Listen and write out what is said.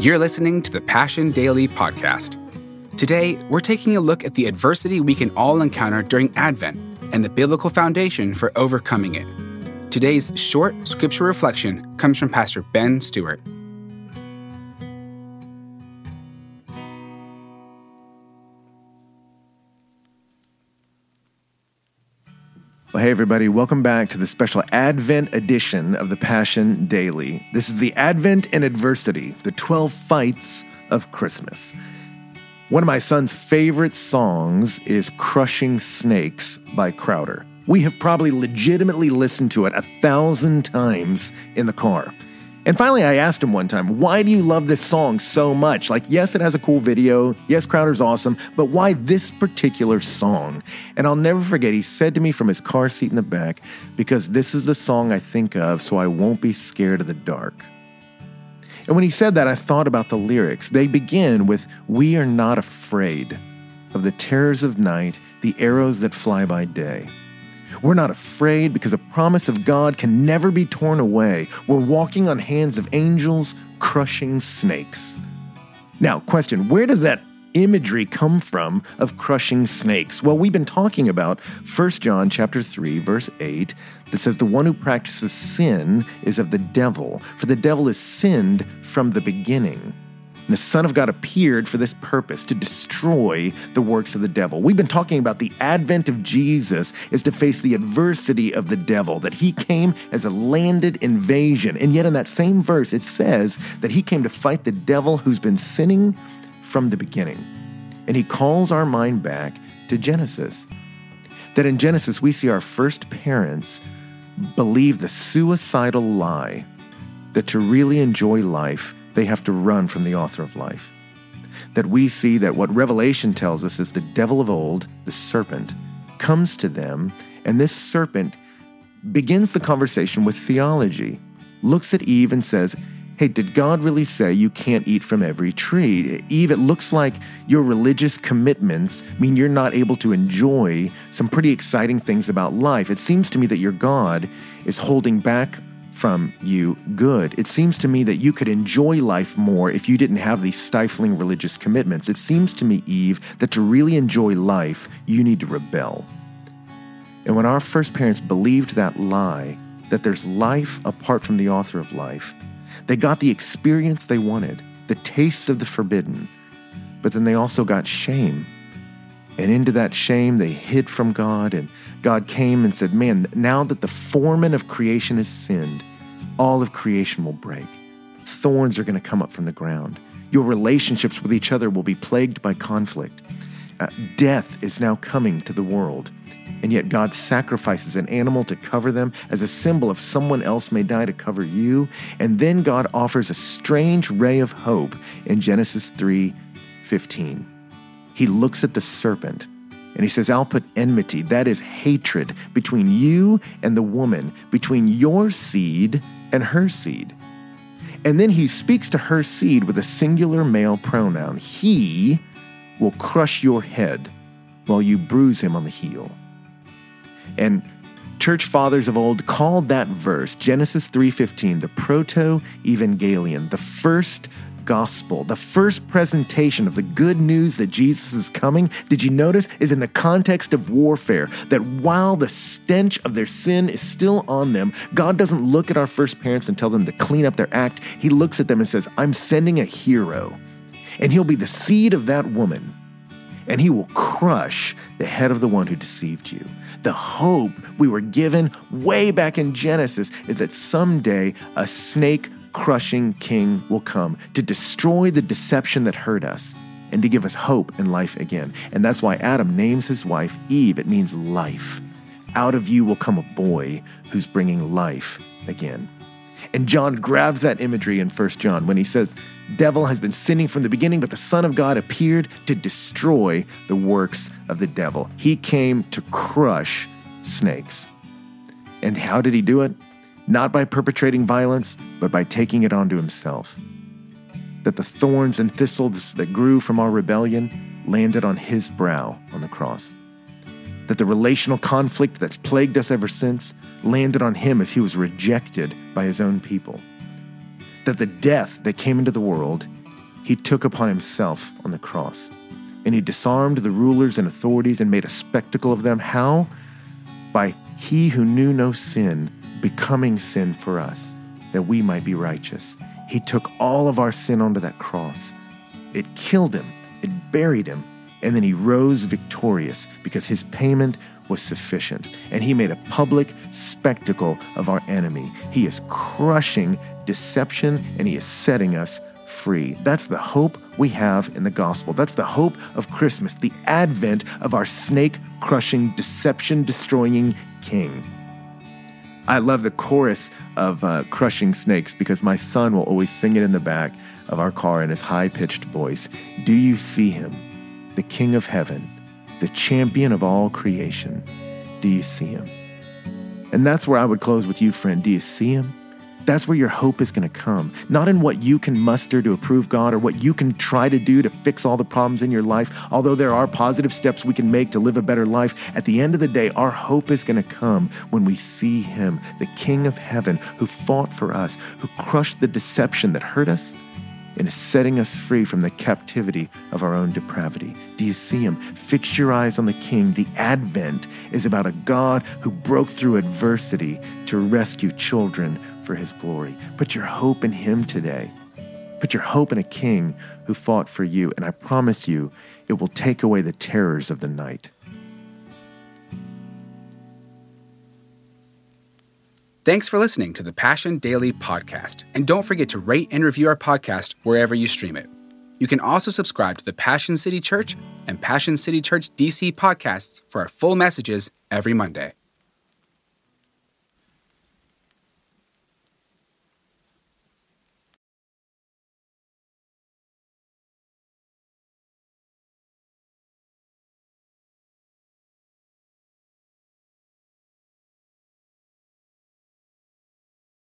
You're listening to the Passion Daily podcast. Today, we're taking a look at the adversity we can all encounter during Advent and the biblical foundation for overcoming it. Today's short scripture reflection comes from Pastor Ben Stuart. Well, hey, everybody, welcome back to the special Advent edition of the Passion Daily. This is the Advent and Adversity, the 12 fights of Christmas. One of my son's favorite songs is Crushing Snakes by Crowder. We have probably legitimately listened to it a thousand times in the car. And finally, I asked him one time, why do you love this song so much? Like, yes, it has a cool video. Yes, Crowder's awesome, but why this particular song? And I'll never forget, he said to me from his car seat in the back, because this is the song I think of so I won't be scared of the dark. And when he said that, I thought about the lyrics. They begin with, We are not afraid of the terrors of night, the arrows that fly by day. We're not afraid because a promise of God can never be torn away. We're walking on hands of angels, crushing snakes. Now, question where does that imagery come from of crushing snakes? Well, we've been talking about 1 John chapter 3 verse 8 that says the one who practices sin is of the devil, for the devil is sinned from the beginning. And the Son of God appeared for this purpose to destroy the works of the devil. We've been talking about the advent of Jesus is to face the adversity of the devil, that he came as a landed invasion. And yet, in that same verse, it says that he came to fight the devil who's been sinning from the beginning. And he calls our mind back to Genesis. That in Genesis, we see our first parents believe the suicidal lie that to really enjoy life, they have to run from the author of life. That we see that what Revelation tells us is the devil of old, the serpent, comes to them, and this serpent begins the conversation with theology, looks at Eve and says, Hey, did God really say you can't eat from every tree? Eve, it looks like your religious commitments mean you're not able to enjoy some pretty exciting things about life. It seems to me that your God is holding back from you good. It seems to me that you could enjoy life more if you didn't have these stifling religious commitments. It seems to me, Eve, that to really enjoy life, you need to rebel. And when our first parents believed that lie, that there's life apart from the author of life, they got the experience they wanted, the taste of the forbidden, but then they also got shame. And into that shame, they hid from God, and God came and said, Man, now that the foreman of creation has sinned, all of creation will break. Thorns are going to come up from the ground. Your relationships with each other will be plagued by conflict. Uh, death is now coming to the world. And yet, God sacrifices an animal to cover them as a symbol of someone else may die to cover you. And then God offers a strange ray of hope in Genesis 3 15. He looks at the serpent and he says, I'll put enmity, that is hatred, between you and the woman, between your seed and her seed. And then he speaks to her seed with a singular male pronoun. He will crush your head while you bruise him on the heel. And church fathers of old called that verse Genesis 3:15 the proto-evangelion, the first gospel, the first presentation of the good news that Jesus is coming, did you notice, is in the context of warfare. That while the stench of their sin is still on them, God doesn't look at our first parents and tell them to clean up their act. He looks at them and says, I'm sending a hero, and he'll be the seed of that woman, and he will crush the head of the one who deceived you. The hope we were given way back in Genesis is that someday a snake crushing king will come to destroy the deception that hurt us and to give us hope and life again. And that's why Adam names his wife Eve. It means life. Out of you will come a boy who's bringing life again. And John grabs that imagery in 1 John when he says, Devil has been sinning from the beginning, but the Son of God appeared to destroy the works of the devil. He came to crush snakes. And how did he do it? Not by perpetrating violence, but by taking it onto himself. That the thorns and thistles that grew from our rebellion landed on his brow on the cross. That the relational conflict that's plagued us ever since landed on him as he was rejected by his own people. That the death that came into the world, he took upon himself on the cross. And he disarmed the rulers and authorities and made a spectacle of them. How? By he who knew no sin becoming sin for us, that we might be righteous. He took all of our sin onto that cross. It killed him, it buried him, and then he rose victorious because his payment was sufficient. And he made a public spectacle of our enemy. He is crushing deception and he is setting us free. That's the hope we have in the gospel. That's the hope of Christmas, the advent of our snake crushing, deception destroying king. I love the chorus of uh, Crushing Snakes because my son will always sing it in the back of our car in his high pitched voice. Do you see him, the King of heaven, the champion of all creation? Do you see him? And that's where I would close with you, friend. Do you see him? That's where your hope is going to come. Not in what you can muster to approve God or what you can try to do to fix all the problems in your life, although there are positive steps we can make to live a better life. At the end of the day, our hope is going to come when we see Him, the King of heaven, who fought for us, who crushed the deception that hurt us and is setting us free from the captivity of our own depravity. Do you see him? Fix your eyes on the King. The Advent is about a God who broke through adversity to rescue children for his glory. Put your hope in him today. Put your hope in a king who fought for you, and I promise you, it will take away the terrors of the night. Thanks for listening to the Passion Daily podcast. And don't forget to rate and review our podcast wherever you stream it. You can also subscribe to the Passion City Church and Passion City Church DC podcasts for our full messages every Monday.